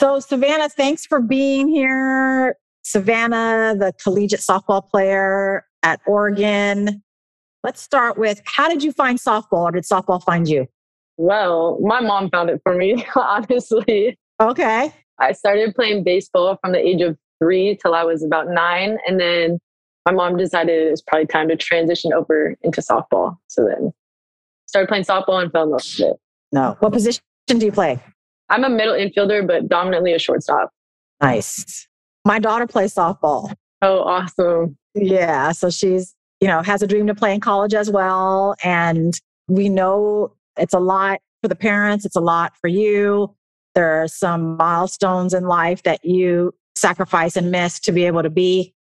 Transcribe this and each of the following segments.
So, Savanah, thanks for being here. Savanah, the collegiate softball player at Oregon. Let's start with how did you find softball or did softball find you? Well, my mom found it for me, honestly. Okay. I started playing baseball from the age of three till I was about nine. And then my mom decided it was probably time to transition over into softball. So then started playing softball and fell in love with it. No. What position do you play? I'm a middle infielder, but dominantly a shortstop. Nice. My daughter plays softball. Oh, awesome. Yeah. So she's, you know, has a dream to play in college as well. And we know it's a lot for the parents, it's a lot for you. There are some milestones in life that you sacrifice and miss to be able to be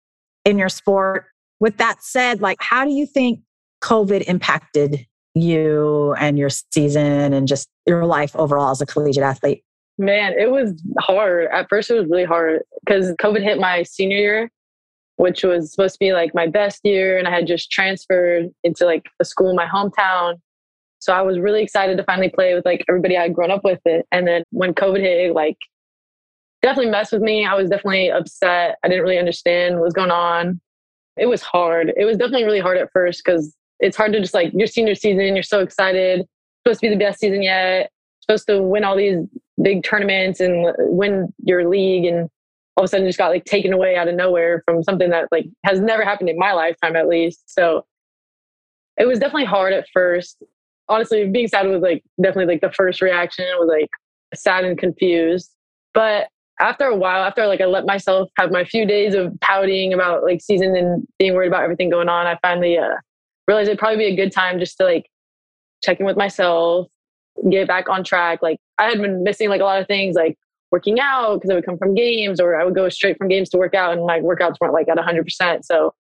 in your sport. With that said, like, how do you think COVID impacted you and your season and just your life overall as a collegiate athlete? Man, it was hard. At first, it was really hard because COVID hit my senior year, which was supposed to be like my best year. And I had just transferred into like a school in my hometown. So I was really excited to finally play with like everybody I'd grown up with it. And then when COVID hit, like definitely messed with me. I was definitely upset. I didn't really understand what was going on. It was hard. It was definitely really hard at first because it's hard to just like your senior season, you're so excited, supposed to be the best season yet, supposed to win all these big tournaments and win your league and all of a sudden just got like taken away out of nowhere from something that like has never happened in my lifetime at least. So it was definitely hard at first. Honestly, being sad was like definitely like the first reaction was like sad and confused. But after a while, after like I let myself have my few days of pouting about like season and being worried about everything going on, I finally uh, realized it'd probably be a good time just to like check in with myself, get back on track. Like I had been missing like a lot of things, like working out because I would come from games, or I would go straight from games to work out, and my workouts weren't like at 100%. So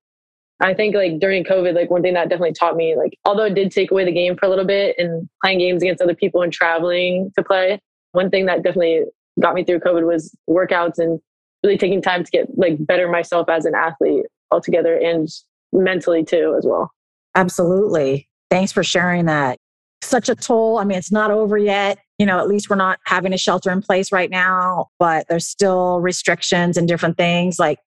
I think like during COVID, like one thing that definitely taught me, like although it did take away the game for a little bit and playing games against other people and traveling to play, one thing that definitely got me through COVID was workouts and really taking time to get like better myself as an athlete altogether and mentally too as well. Absolutely. Thanks for sharing that. Such a toll. I mean, it's not over yet. You know, at least we're not having a shelter in place right now, but there's still restrictions and different things. Like,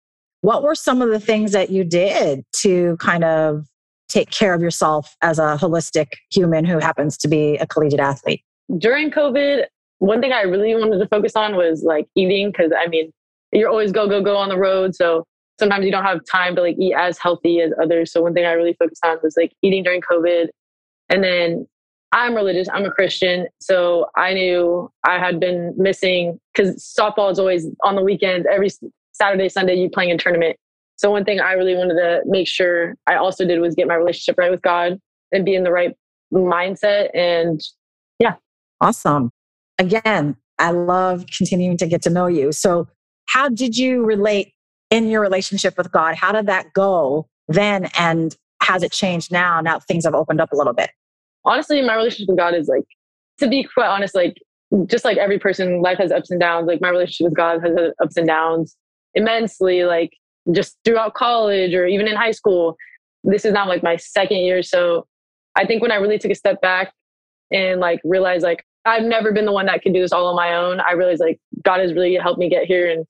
what were some of the things that you did to kind of take care of yourself as a holistic human who happens to be a collegiate athlete? During COVID, one thing I really wanted to focus on was like eating because I mean, you're always go, go, go on the road. So sometimes you don't have time to like eat as healthy as others. So one thing I really focused on was like eating during COVID. And then I'm religious, I'm a Christian. So I knew I had been missing because softball is always on the weekends, every Saturday, Sunday, you playing a tournament. So one thing I really wanted to make sure I also did was get my relationship right with God and be in the right mindset. And yeah. Awesome. Again, I love continuing to get to know you. So how did you relate in your relationship with God? How did that go then? And has it changed now? Now things have opened up a little bit. Honestly, my relationship with God is like, to be quite honest, like just like every person, life has ups and downs. Like my relationship with God has ups and downs immensely. Like just throughout college or even in high school. This is now like my second year. So I think when I really took a step back and like realized like I've never been the one that can do this all on my own, I realized like God has really helped me get here and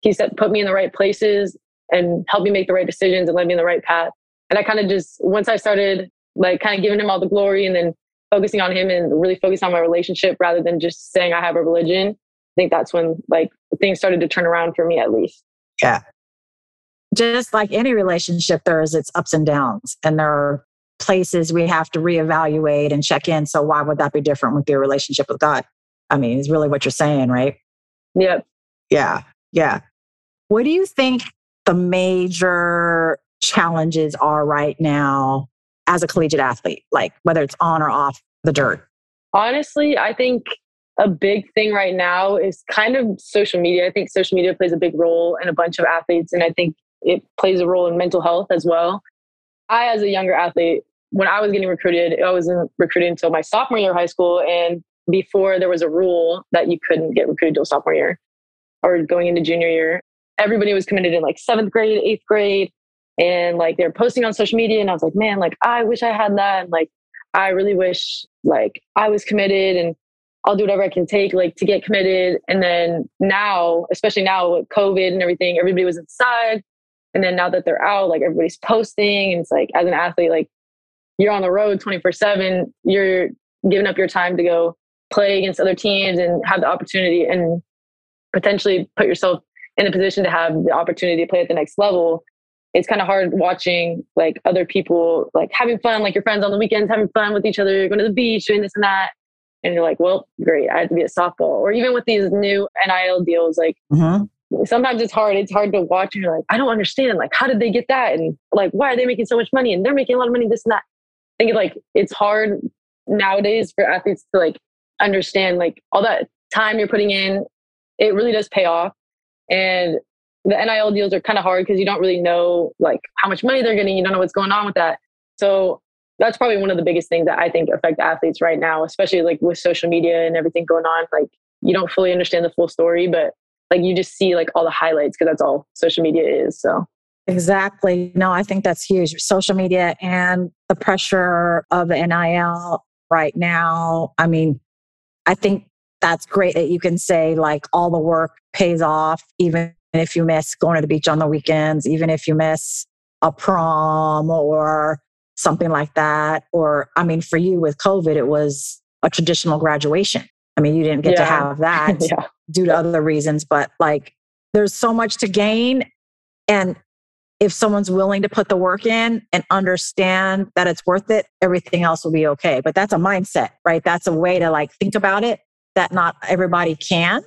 he said put me in the right places and help me make the right decisions and led me in the right path. And I kind of just once I started like kind of giving him all the glory and then focusing on him and really focusing on my relationship rather than just saying I have a religion, I think that's when like things started to turn around for me at least. Yeah. Just like any relationship, there's its ups and downs, and there are places we have to reevaluate and check in. So why would that be different with your relationship with God? I mean, is really what you're saying, right? Yep. Yeah. Yeah. What do you think the major challenges are right now as a collegiate athlete, like whether it's on or off the dirt? Honestly, I think a big thing right now is kind of social media. I think social media plays a big role in a bunch of athletes, and I think it plays a role in mental health as well. I, as a younger athlete, when I was getting recruited, I wasn't recruited until my sophomore year of high school. And before there was a rule that you couldn't get recruited till sophomore year or going into junior year, everybody was committed in like seventh grade, eighth grade. And like they're posting on social media. And I was like, man, like I wish I had that. And like, I really wish like I was committed and I'll do whatever I can take like to get committed. And then now, especially now with COVID and everything, everybody was inside. And then now that they're out, like everybody's posting. And it's like as an athlete, like you're on the road 24 7, you're giving up your time to go play against other teams and have the opportunity and potentially put yourself in a position to have the opportunity to play at the next level it's kind of hard watching like other people like having fun like your friends on the weekends having fun with each other going to the beach doing this and that and you're like well great i have to be at softball or even with these new NIL deals like mm-hmm. sometimes it's hard it's hard to watch and you're like i don't understand like how did they get that and like why are they making so much money and they're making a lot of money this and that i think like it's hard nowadays for athletes to like understand like all that time you're putting in, it really does pay off. And the NIL deals are kind of hard because you don't really know like how much money they're getting. You don't know what's going on with that. So that's probably one of the biggest things that I think affect athletes right now, especially like with social media and everything going on. Like you don't fully understand the full story, but like you just see like all the highlights because that's all social media is. So Exactly. No, I think that's huge. Social media and the pressure of the NIL right now. I mean, I think that's great that you can say like all the work pays off, even if you miss going to the beach on the weekends, even if you miss a prom or something like that. Or, I mean, for you with COVID, it was a traditional graduation. I mean, you didn't get yeah. to have that yeah. due to other reasons, but like there's so much to gain. And if someone's willing to put the work in and understand that it's worth it, everything else will be okay. But that's a mindset, right? That's a way to like think about it that not everybody can,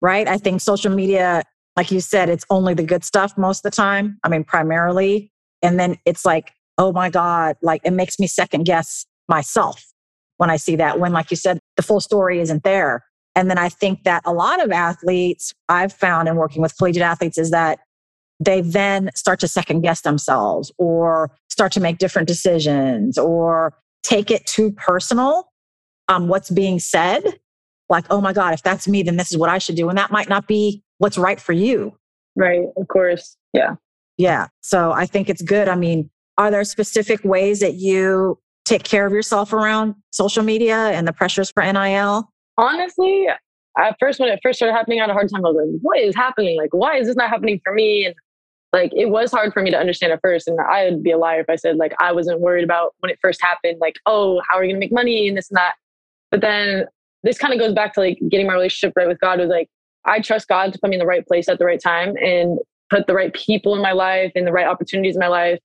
right? I think social media, like you said, it's only the good stuff most of the time. I mean, primarily. And then it's like, oh my God, like it makes me second guess myself when I see that, when, like you said, the full story isn't there. And then I think that a lot of athletes I've found in working with collegiate athletes is that they then start to second guess themselves or start to make different decisions or take it too personal um, what's being said like oh my god if that's me then this is what i should do and that might not be what's right for you. Right of course yeah. Yeah so i think it's good i mean are there specific ways that you take care of yourself around social media and the pressures for NIL honestly at first when it first started happening i had a hard time i was like what is happening? Like why is this not happening for me? And like it was hard for me to understand at first and i would be a liar if i said like i wasn't worried about when it first happened like oh how are you going to make money and this and that? But then this kind of goes back to like getting my relationship right with god was like i trust god to put me in the right place at the right time and put the right people in my life and the right opportunities in my life.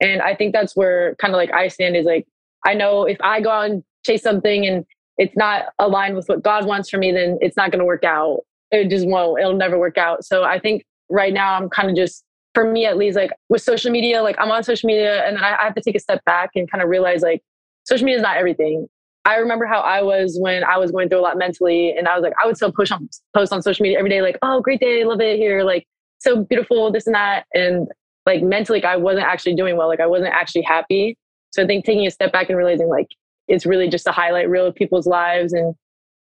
And i think that's where kind of like i stand is like i know if i go out and chase something and it's not aligned with what god wants for me then it's not going to work out. It just won't. It'll never work out. So i think right now i'm kind of just for me at least, like with social media, like I'm on social media and then I, I have to take a step back and kind of realize like social media is not everything. I remember how I was when I was going through a lot mentally, and I was like, I would still push on post on social media every day, like, oh, great day, love it here, like so beautiful, this and that, and like mentally, like, I wasn't actually doing well, like I wasn't actually happy. So I think taking a step back and realizing like it's really just a highlight reel of people's lives, and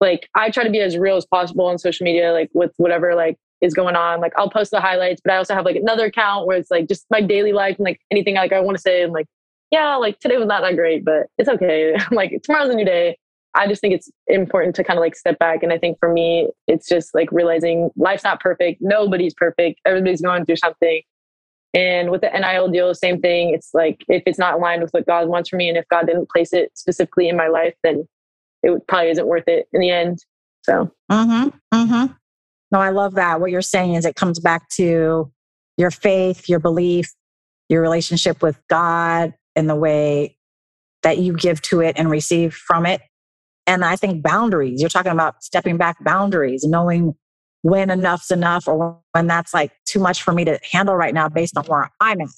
like I try to be as real as possible on social media, like with whatever like is going on. Like I'll post the highlights, but I also have like another account where it's like just my daily life and like anything like I want to say. I'm like, yeah, like today was not that great, but it's okay. like tomorrow's a new day. I just think it's important to kind of like step back. And I think for me, it's just like realizing life's not perfect. Nobody's perfect. Everybody's going through something. And with the NIL deal, same thing. It's like if it's not aligned with what God wants for me, and if God didn't place it specifically in my life, then it probably isn't worth it in the end. So, mm-hmm, mm-hmm. no, I love that. What you're saying is it comes back to your faith, your belief, your relationship with God, and the way that you give to it and receive from it. And I think boundaries, you're talking about stepping back boundaries, knowing when enough's enough or when that's like too much for me to handle right now based on where I'm at.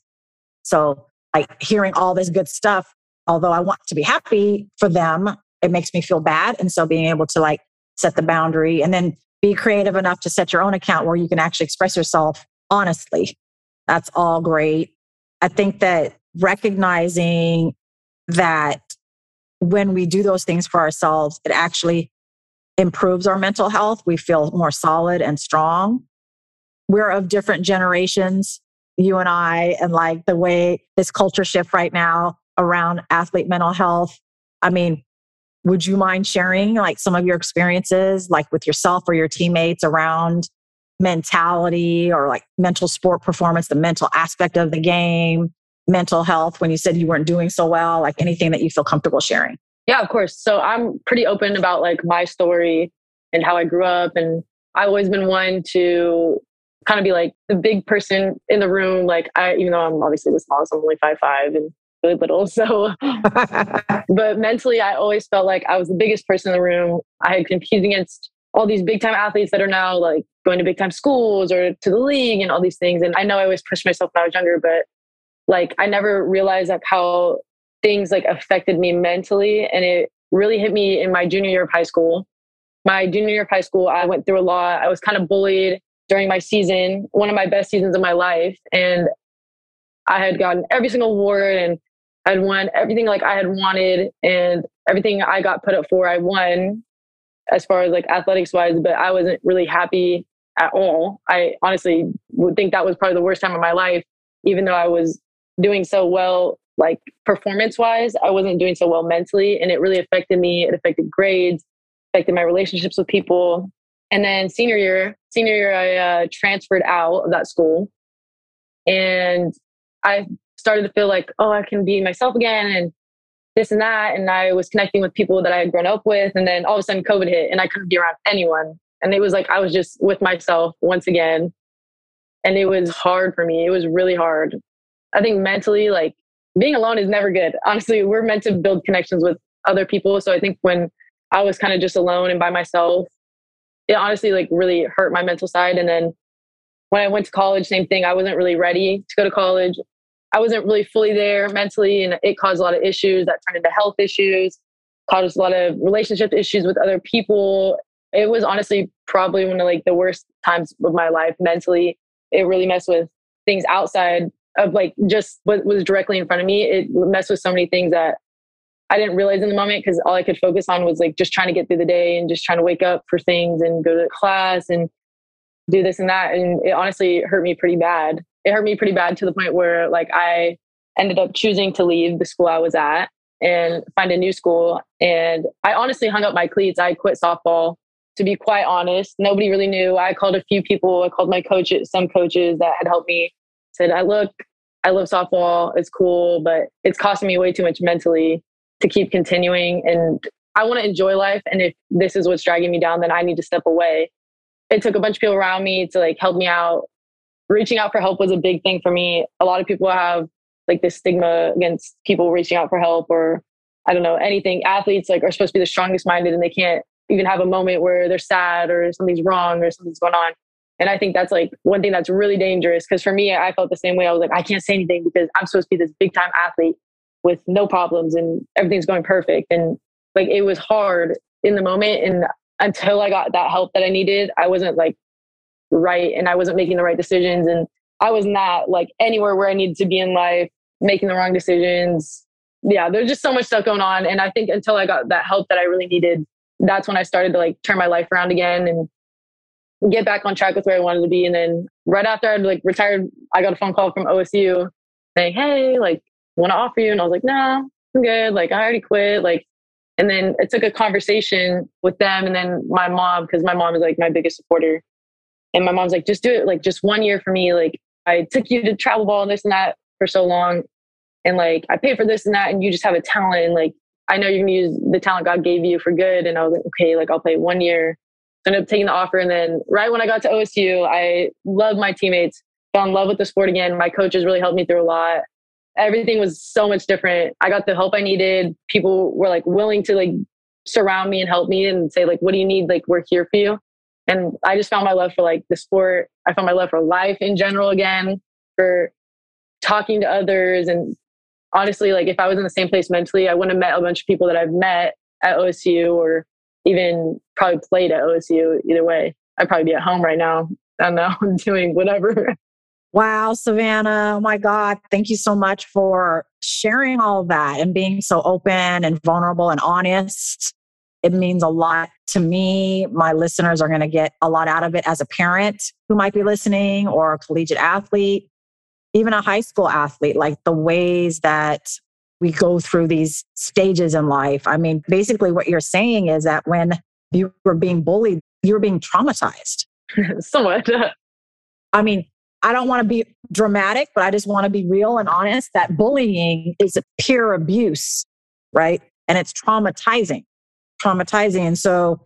So, like hearing all this good stuff, although I want to be happy for them, it makes me feel bad. And so, being able to like set the boundary and then be creative enough to set your own account where you can actually express yourself honestly, that's all great. I think that recognizing that when we do those things for ourselves, it actually improves our mental health. We feel more solid and strong. We're of different generations, you and I, and like the way this culture shift right now around athlete mental health. I mean, would you mind sharing like some of your experiences, like with yourself or your teammates around mentality or like mental sport performance, the mental aspect of the game, mental health when you said you weren't doing so well, like anything that you feel comfortable sharing? Yeah, of course. So I'm pretty open about like my story and how I grew up. And I've always been one to kind of be like the big person in the room. Like I, even though I'm obviously the smallest, I'm only five five and really little. So, but mentally, I always felt like I was the biggest person in the room. I had competed against all these big time athletes that are now like going to big time schools or to the league and all these things. And I know I always pushed myself when I was younger, but like I never realized like how things like affected me mentally and it really hit me in my junior year of high school. My junior year of high school, I went through a lot. I was kind of bullied during my season, one of my best seasons of my life. And I had gotten every single award and I'd won everything like I had wanted and everything I got put up for, I won as far as like athletics wise, but I wasn't really happy at all. I honestly would think that was probably the worst time of my life, even though I was doing so well, like performance wise, I wasn't doing so well mentally. And it really affected me. It affected grades, affected my relationships with people. And then senior year, senior year, I uh, transferred out of that school. And I started to feel like, oh, I can be myself again and this and that. And I was connecting with people that I had grown up with. And then all of a sudden, COVID hit and I couldn't be around anyone. And it was like I was just with myself once again. And it was hard for me. It was really hard. I think mentally, like being alone is never good. Honestly, we're meant to build connections with other people. So I think when I was kind of just alone and by myself, it honestly like really hurt my mental side. And then when I went to college, same thing. I wasn't really ready to go to college. I wasn't really fully there mentally, and it caused a lot of issues that turned into health issues, caused a lot of relationship issues with other people. It was honestly probably one of like the worst times of my life mentally. It really messed with things outside of like just what was directly in front of me. It messed with so many things that I didn't realize in the moment because all I could focus on was like just trying to get through the day and just trying to wake up for things and go to class and do this and that. And it honestly hurt me pretty bad. It hurt me pretty bad to the point where like I ended up choosing to leave the school I was at and find a new school. And I honestly hung up my cleats. I quit softball. To be quite honest, nobody really knew. I called a few people. I called my coaches, some coaches that had helped me. Said, "I look, I love softball. It's cool, but it's costing me way too much mentally to keep continuing. And I want to enjoy life. And if this is what's dragging me down, then I need to step away." It took a bunch of people around me to like help me out reaching out for help was a big thing for me. A lot of people have like this stigma against people reaching out for help or I don't know, anything. Athletes like are supposed to be the strongest minded and they can't even have a moment where they're sad or something's wrong or something's going on. And I think that's like one thing that's really dangerous because for me, I felt the same way. I was like, I can't say anything because I'm supposed to be this big time athlete with no problems and everything's going perfect. And like it was hard in the moment. And until I got that help that I needed, I wasn't like right and I wasn't making the right decisions. And I was not like anywhere where I needed to be in life, making the wrong decisions. Yeah, there's just so much stuff going on. And I think until I got that help that I really needed, that's when I started to like turn my life around again and get back on track with where I wanted to be. And then right after I'd like retired, I got a phone call from OSU saying, Hey, like, want to offer you? And I was like, no, I'm good. Like, I already quit. Like, and then it took a conversation with them and then my mom, because my mom is like my biggest supporter. And my mom's like, just do it like just one year for me. Like I took you to travel ball and this and that for so long. And like, I paid for this and that. And you just have a talent. And like, I know you're going to use the talent God gave you for good. And I was like, okay, like I'll play one year. Ended up taking the offer. And then right when I got to OSU, I loved my teammates, fell in love with the sport again. My coaches really helped me through a lot. Everything was so much different. I got the help I needed. People were like willing to like surround me and help me and say like, what do you need? Like, we're here for you. And I just found my love for like the sport. I found my love for life in general again, for talking to others. And honestly, like if I was in the same place mentally, I wouldn't have met a bunch of people that I've met at OSU or even probably played at OSU either way. I'd probably be at home right now. I don't know, doing whatever. Wow, Savanah. Oh my God. Thank you so much for sharing all that and being so open and vulnerable and honest. It means a lot to me. My listeners are going to get a lot out of it as a parent who might be listening or a collegiate athlete, even a high school athlete, like the ways that we go through these stages in life. I mean, basically, what you're saying is that when you were being bullied, you were being traumatized. Somewhat. I mean, I don't want to be dramatic, but I just want to be real and honest that bullying is a peer abuse, right? And it's traumatizing, traumatizing. And so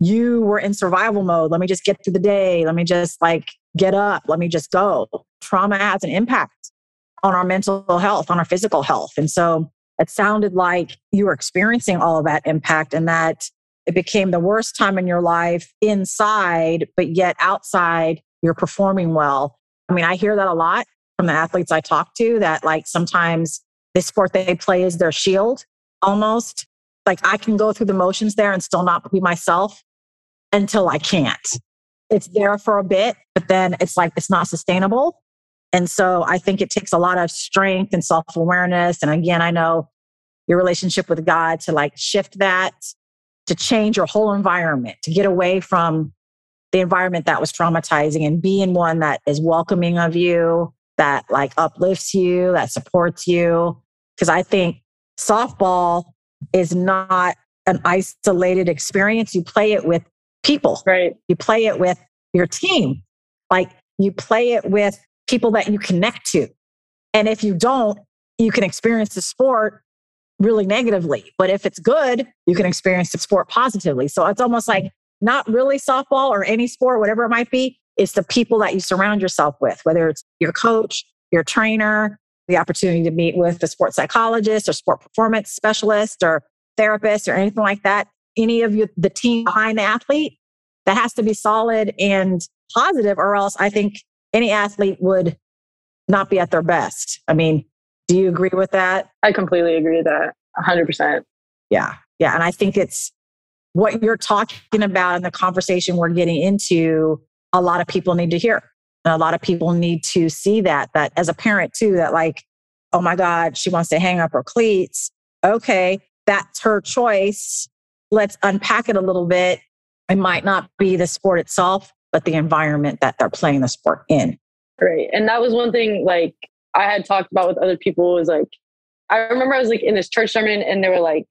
you were in survival mode. Let me just get through the day. Let me just like get up. Let me just go. Trauma has an impact on our mental health, on our physical health. And so it sounded like you were experiencing all of that impact and that it became the worst time in your life inside, but yet outside, you're performing well. I mean, I hear that a lot from the athletes I talk to that like sometimes the sport they play is their shield almost. Like I can go through the motions there and still not be myself until I can't. It's there for a bit, but then it's like it's not sustainable. And so I think it takes a lot of strength and self awareness. And again, I know your relationship with God to like shift that, to change your whole environment, to get away from the environment that was traumatizing and be in one that is welcoming of you, that like uplifts you, that supports you. Because I think softball is not an isolated experience. You play it with people. Right. You play it with your team. Like you play it with people that you connect to. And if you don't, you can experience the sport really negatively. But if it's good, you can experience the sport positively. So it's almost like not really softball or any sport, whatever it might be, it's the people that you surround yourself with, whether it's your coach, your trainer, the opportunity to meet with a sports psychologist or sport performance specialist or therapist or anything like that. Any of you, the team behind the athlete, that has to be solid and positive, or else I think any athlete would not be at their best. I mean, do you agree with that? I completely agree with that. 100%. Yeah. Yeah. And I think it's what you're talking about in the conversation we're getting into, a lot of people need to hear. And a lot of people need to see that, that as a parent too, that like, oh my God, she wants to hang up her cleats. Okay, that's her choice. Let's unpack it a little bit. It might not be the sport itself, but the environment that they're playing the sport in. Right. And that was one thing like I had talked about with other people was like, I remember I was like in this church sermon and they were like,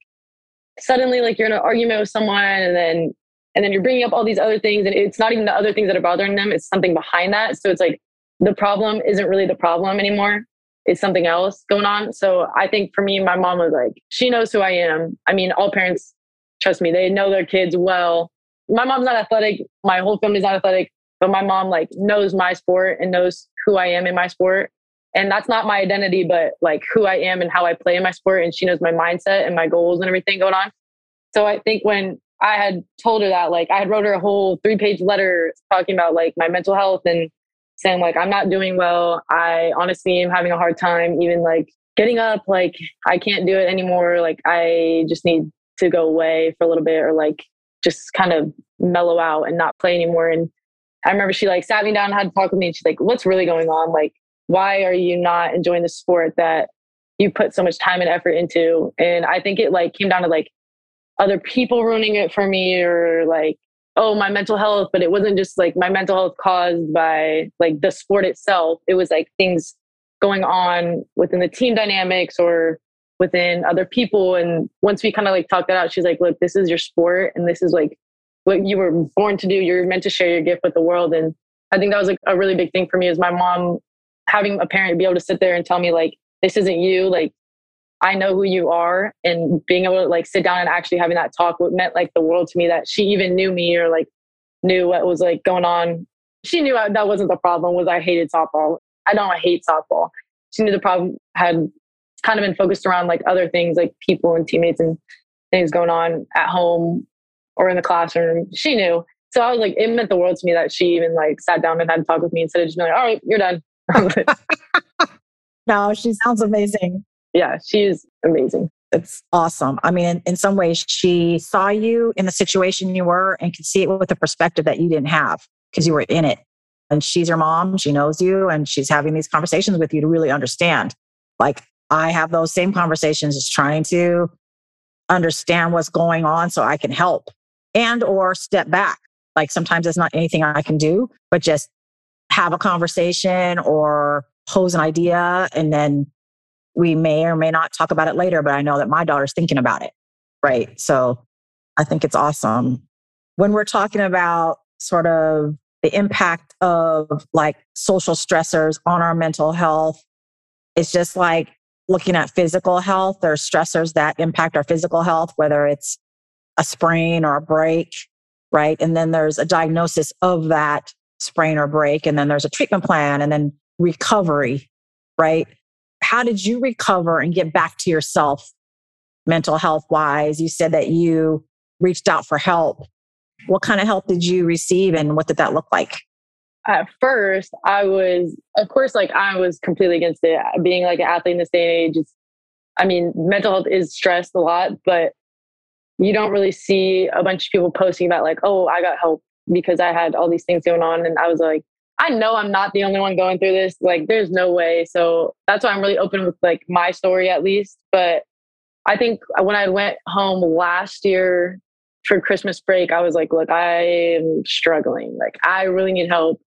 suddenly like you're in an argument with someone and then and then you're bringing up all these other things and it's not even the other things that are bothering them it's something behind that so it's like the problem isn't really the problem anymore it's something else going on so i think for me my mom was like she knows who i am i mean all parents trust me they know their kids well my mom's not athletic. My whole family's not athletic but my mom like knows my sport and knows who i am in my sport. And that's not my identity but like who i am and how i play in my sport and she knows my mindset and my goals and everything going on. So i think when i had told her that like i had wrote her a whole three page letter talking about like my mental health and saying like i'm not doing well. I honestly am having a hard time even like getting up. Like i can't do it anymore. Like i just need to go away for a little bit or like just kind of mellow out and not play anymore. And i remember she like sat me down and had to talk with me and she's like what's really going on? Like why are you not enjoying the sport that you put so much time and effort into? And i think it like came down to like other people ruining it for me or like oh my mental health but it wasn't just like my mental health caused by like the sport itself. It was like things going on within the team dynamics or within other people and once we kind of like talked that out she's like look this is your sport and this is like what you were born to do you're meant to share your gift with the world and i think that was like a really big thing for me is my mom having a parent be able to sit there and tell me like this isn't you like I know who you are and being able to like sit down and actually having that talk meant like the world to me that she even knew me or like knew what was like going on. She knew I, that wasn't the problem was I hated softball. I don't hate softball. She knew the problem had kind of been focused around like other things like people and teammates and things going on at home or in the classroom. She knew. So I was like, it meant the world to me that she even like sat down and had to talk with me instead of just being like, all right, you're done. no, she sounds amazing. Yeah, she's amazing. It's awesome. I mean, in, in some ways, she saw you in the situation you were and could see it with a perspective that you didn't have because you were in it. And she's your mom. She knows you and she's having these conversations with you to really understand. Like, I have those same conversations, just trying to understand what's going on so I can help and or step back. Like sometimes it's not anything I can do, but just have a conversation or pose an idea and then we may or may not talk about it later, but I know that my daughter's thinking about it. Right. So I think it's awesome. When we're talking about sort of the impact of like social stressors on our mental health, it's just like looking at physical health. There are stressors that impact our physical health, whether it's a sprain or a break, right? And then there's a diagnosis of that sprain or break, and then there's a treatment plan, and then recovery, right? how did you recover and get back to yourself mental health wise? You said that you reached out for help. What kind of help did you receive and what did that look like? At first, I was, of course, like I was completely against it. Being like an athlete in this day and age, I mean, mental health is stressed a lot, but you don't really see a bunch of people posting about like, oh, I got help because I had all these things going on. And I was like, I know I'm not the only one going through this. Like, there's no way. So that's why I'm really open with like my story at least. But I think when I went home last year for Christmas break, I was like, look, I am struggling. Like, I really need help.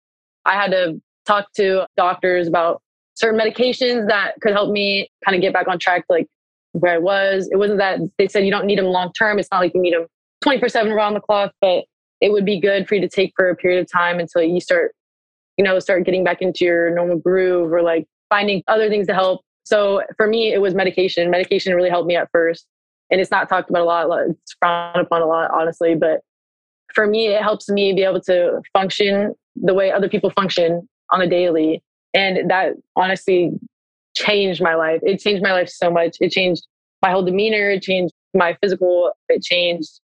I had to talk to doctors about certain medications that could help me kind of get back on track, like where I was. It wasn't that they said you don't need them long term. It's not like you need them 24 7 around the clock, but it would be good for you to take for a period of time until you start you know, start getting back into your normal groove or like finding other things to help. So for me, it was medication. Medication really helped me at first. And it's not talked about a lot, it's frowned upon a lot, honestly. But for me, it helps me be able to function the way other people function on a daily. And that honestly changed my life. It changed my life so much. It changed my whole demeanor, it changed my physical, it changed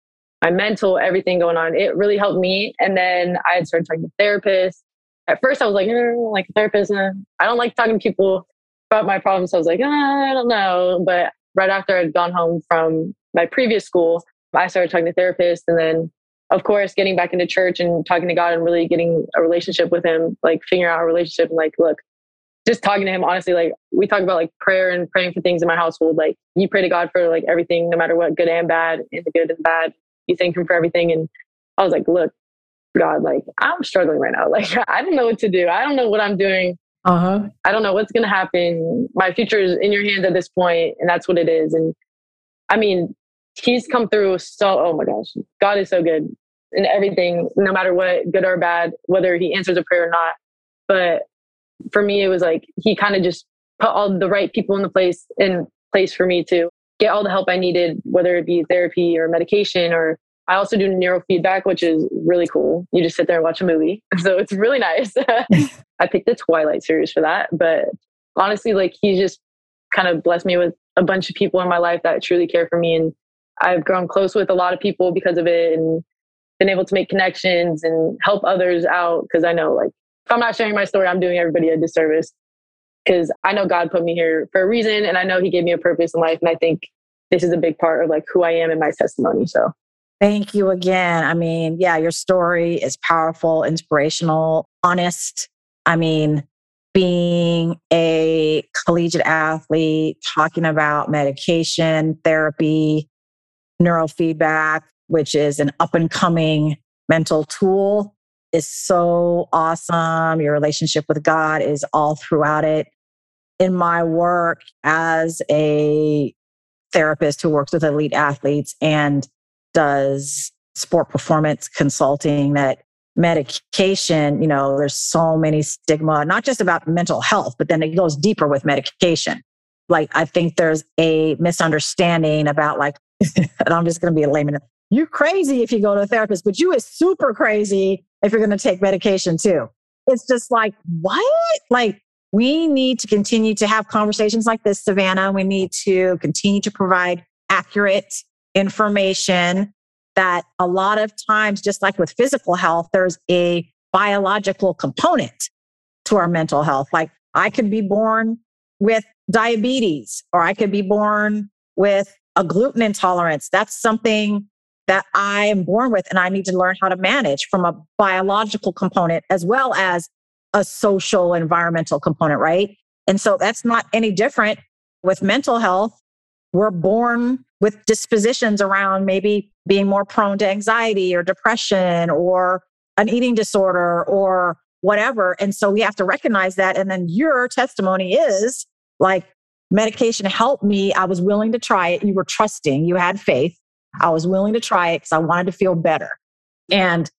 my mental, everything going on. It really helped me. And then I had started talking to therapists at first I was like, eh, like a therapist, eh. I don't like talking to people about my problems. So I was like, eh, I don't know. But right after I'd gone home from my previous school, I started talking to therapists and then of course getting back into church and talking to God and really getting a relationship with him, like figuring out a relationship and like, look, just talking to him honestly, like we talk about like prayer and praying for things in my household. Like you pray to God for like everything, no matter what, good and bad, and the good and bad. You thank him for everything. And I was like, look, God, like I'm struggling right now. Like I don't know what to do. I don't know what I'm doing. Uh-huh. I don't know what's going to happen. My future is in your hands at this point, and that's what it is. And I mean, He's come through so. Oh my gosh, God is so good in everything, no matter what, good or bad, whether He answers a prayer or not. But for me, it was like He kind of just put all the right people in the place in place for me to get all the help I needed, whether it be therapy or medication or I also do neurofeedback, which is really cool. You just sit there and watch a movie. So it's really nice. I picked the Twilight series for that. But honestly, like he just kind of blessed me with a bunch of people in my life that truly care for me. And I've grown close with a lot of people because of it and been able to make connections and help others out. Cause I know like if I'm not sharing my story, I'm doing everybody a disservice. Cause I know God put me here for a reason and I know he gave me a purpose in life. And I think this is a big part of like who I am and my testimony. So Thank you again. I mean, yeah, your story is powerful, inspirational, honest. I mean, being a collegiate athlete, talking about medication, therapy, neurofeedback, which is an up and coming mental tool, is so awesome. Your relationship with God is all throughout it. In my work as a therapist who works with elite athletes and does sport performance consulting that medication, you know, there's so many stigma, not just about mental health, but then it goes deeper with medication. Like, I think there's a misunderstanding about, like, and I'm just going to be a layman. You crazy if you go to a therapist, but you is super crazy if you're going to take medication too. It's just like, what? Like, we need to continue to have conversations like this, Savanah. We need to continue to provide accurate information that a lot of times, just like with physical health, there's a biological component to our mental health. Like I could be born with diabetes or I could be born with a gluten intolerance. That's something that I am born with and I need to learn how to manage from a biological component as well as a social environmental component, right? And so that's not any different with mental health. We're born with dispositions around maybe being more prone to anxiety or depression or an eating disorder or whatever. And so we have to recognize that. And then your testimony is like, medication helped me. I was willing to try it. You were trusting, you had faith. I was willing to try it because I wanted to feel better. And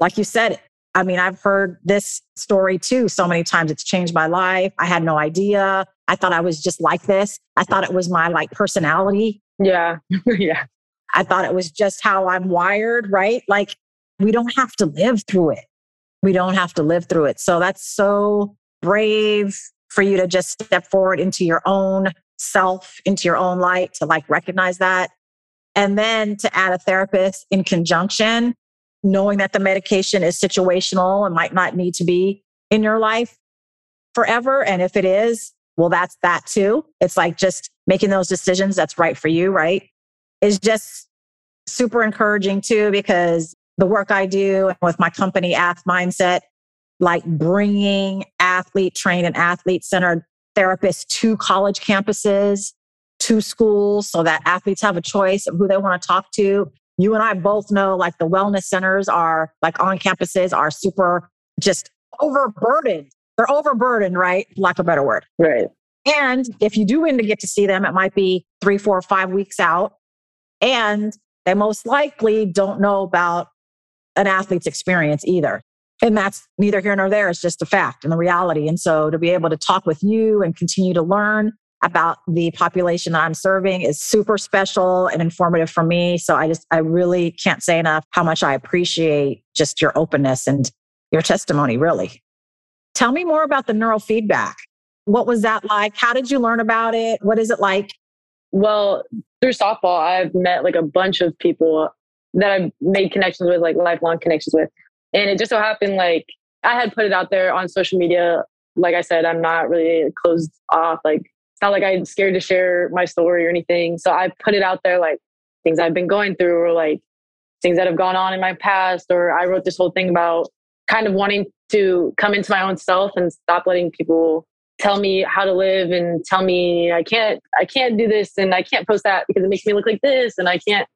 like you said, I mean, I've heard this story too so many times. It's changed my life. I had no idea. I thought I was just like this. I thought it was my like personality. Yeah. yeah. I thought it was just how I'm wired, right? Like we don't have to live through it. We don't have to live through it. So that's so brave for you to just step forward into your own self, into your own light to like recognize that. And then to add a therapist in conjunction, knowing that the medication is situational and might not need to be in your life forever. And if it is, well, that's that too. It's like just making those decisions that's right for you, right? Is just super encouraging too, because the work I do with my company, AthMindset, like bringing athlete trained and athlete centered therapists to college campuses, to schools, so that athletes have a choice of who they want to talk to. You and I both know like the wellness centers are like on campuses are super just overburdened. They're overburdened, right? Lack of a better word. Right. And if you do win to get to see them, it might be three, four, five weeks out. And they most likely don't know about an athlete's experience either. And that's neither here nor there. It's just a fact and the reality. And so to be able to talk with you and continue to learn about the population that I'm serving is super special and informative for me. So I just, I really can't say enough how much I appreciate just your openness and your testimony, really. Tell me more about the neurofeedback. What was that like? How did you learn about it? What is it like? Well, through softball, I've met like a bunch of people that I've made connections with, like lifelong connections with. And it just so happened like I had put it out there on social media. Like I said, I'm not really closed off. Like not like I'm scared to share my story or anything. So I put it out there like things I've been going through or like things that have gone on in my past. Or I wrote this whole thing about kind of wanting to come into my own self and stop letting people tell me how to live and tell me I can't I can't do this and I can't post that because it makes me look like this and I can't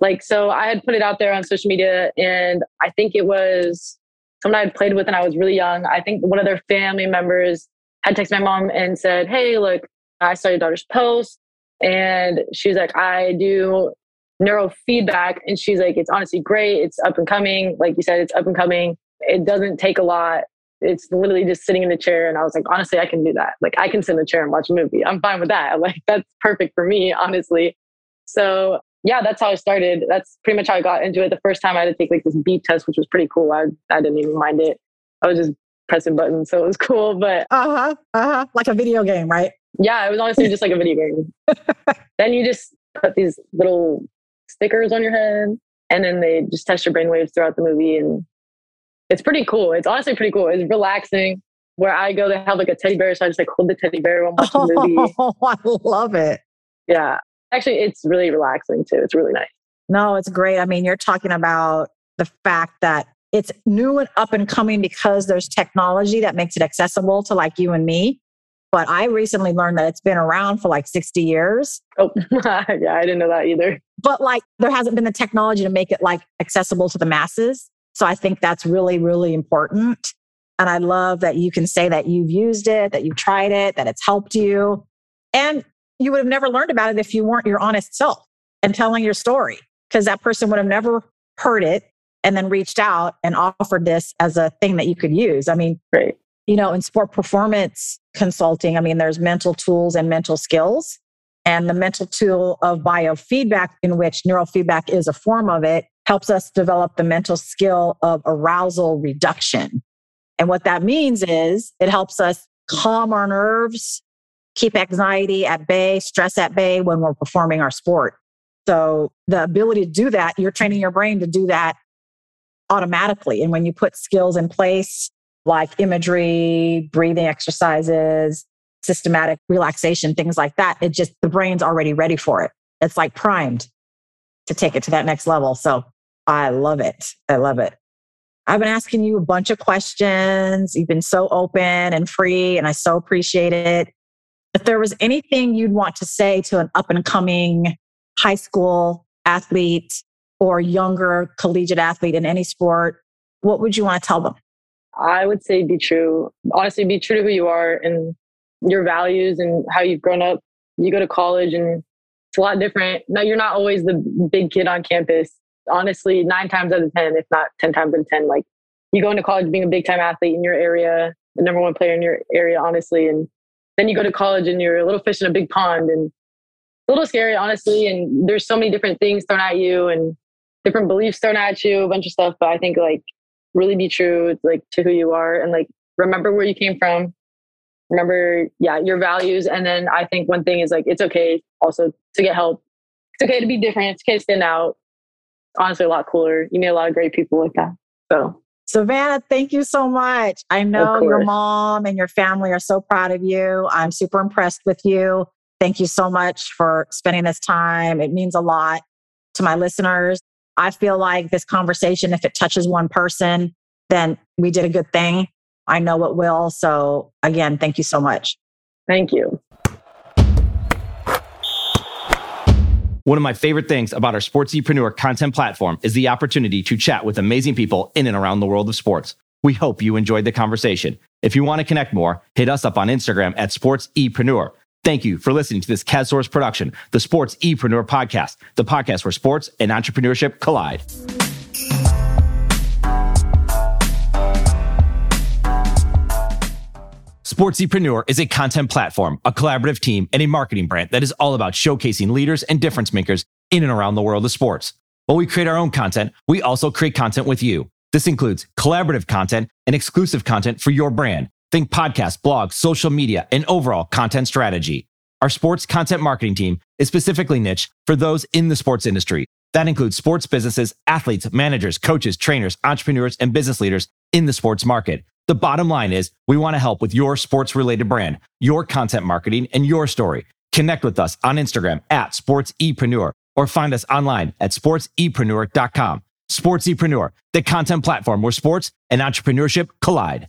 like so I had put it out there on social media and I think it was someone I had played with and I was really young. I think one of their family members had texted my mom and said, Hey, look, I saw your daughter's post. And she's like, I do neurofeedback. And she's like, it's honestly great. It's up and coming. Like you said, it's up and coming. It doesn't take a lot. It's literally just sitting in the chair. And I was like, honestly, I can do that. Like I can sit in the chair and watch a movie. I'm fine with that. Like that's perfect for me, honestly. So yeah, that's how I started. That's pretty much how I got into it. The first time I had to take like this beep test, which was pretty cool. I, I didn't even mind it. I was just pressing buttons. So it was cool. But uh huh, uh huh, like a video game, right? Yeah, it was honestly just like a video game. then you just put these little stickers on your head, and then they just test your brain waves throughout the movie, and it's pretty cool. It's honestly pretty cool. It's relaxing. Where I go, they have like a teddy bear, so I just like hold the teddy bear while watching the movie. Oh, I love it. Yeah, actually, it's really relaxing too. It's really nice. No, it's great. I mean, you're talking about the fact that it's new and up and coming because there's technology that makes it accessible to like you and me. But I recently learned that it's been around for like 60 years. Oh, yeah, I didn't know that either. But like there hasn't been the technology to make it like accessible to the masses. So I think that's really, really important. And I love that you can say that you've used it, that you've tried it, that it's helped you. And you would have never learned about it if you weren't your honest self and telling your story, because that person would have never heard it and then reached out and offered this as a thing that you could use. I mean, Right. you know, in sport performance consulting, I mean, there's mental tools and mental skills. And the mental tool of biofeedback, in which neurofeedback is a form of it, helps us develop the mental skill of arousal reduction. And what that means is it helps us calm our nerves, keep anxiety at bay, stress at bay when we're performing our sport. So the ability to do that, you're training your brain to do that automatically. And when you put skills in place like imagery, breathing exercises, systematic relaxation, things like that, it just, the brain's already ready for it. It's like primed to take it to that next level. So I love it. I love it. I've been asking you a bunch of questions. You've been so open and free, and I so appreciate it. If there was anything you'd want to say to an up and coming high school athlete or younger collegiate athlete in any sport, what would you want to tell them? I would say be true. Honestly, be true to who you are and your values and how you've grown up. You go to college and it's a lot different. No, you're not always the big kid on campus. Honestly, nine times out of 10, if not 10 times out of 10, like you go into college being a big time athlete in your area, the number one player in your area, honestly. And then you go to college and you're a little fish in a big pond and it's a little scary, honestly. And there's so many different things thrown at you and different beliefs thrown at you, a bunch of stuff. But I think like really be true like to who you are and like remember where you came from remember yeah your values and then i think one thing is like it's okay also to get help it's okay to be different it's okay to stand out honestly a lot cooler you meet a lot of great people like that so Savanah, thank you so much. I know your mom and your family are so proud of you. I'm super impressed with you. Thank you so much for spending this time. It means a lot to my listeners. I feel like this conversation, if it touches one person, then we did a good thing. I know it will. So, again, thank you so much. Thank you. One of my favorite things about our Sportsepreneur content platform is the opportunity to chat with amazing people in and around the world of sports. We hope you enjoyed the conversation. If you want to connect more, hit us up on Instagram at SportsEpreneur. Thank you for listening to this CADSource production, the Sports Epreneur podcast, the podcast where sports and entrepreneurship collide. Sportsepreneur is a content platform, a collaborative team, and a marketing brand that is all about showcasing leaders and difference makers in and around the world of sports. While we create our own content, we also create content with you. This includes collaborative content and exclusive content for your brand. Think podcasts, blogs, social media, and overall content strategy. Our sports content marketing team is specifically niche for those in the sports industry. That includes sports businesses, athletes, managers, coaches, trainers, entrepreneurs, and business leaders in the sports market. The bottom line is we want to help with your sports related brand, your content marketing, and your story. Connect with us on Instagram at sportsepreneur or find us online at sportsepreneur.com. Sportsepreneur, the content platform where sports and entrepreneurship collide.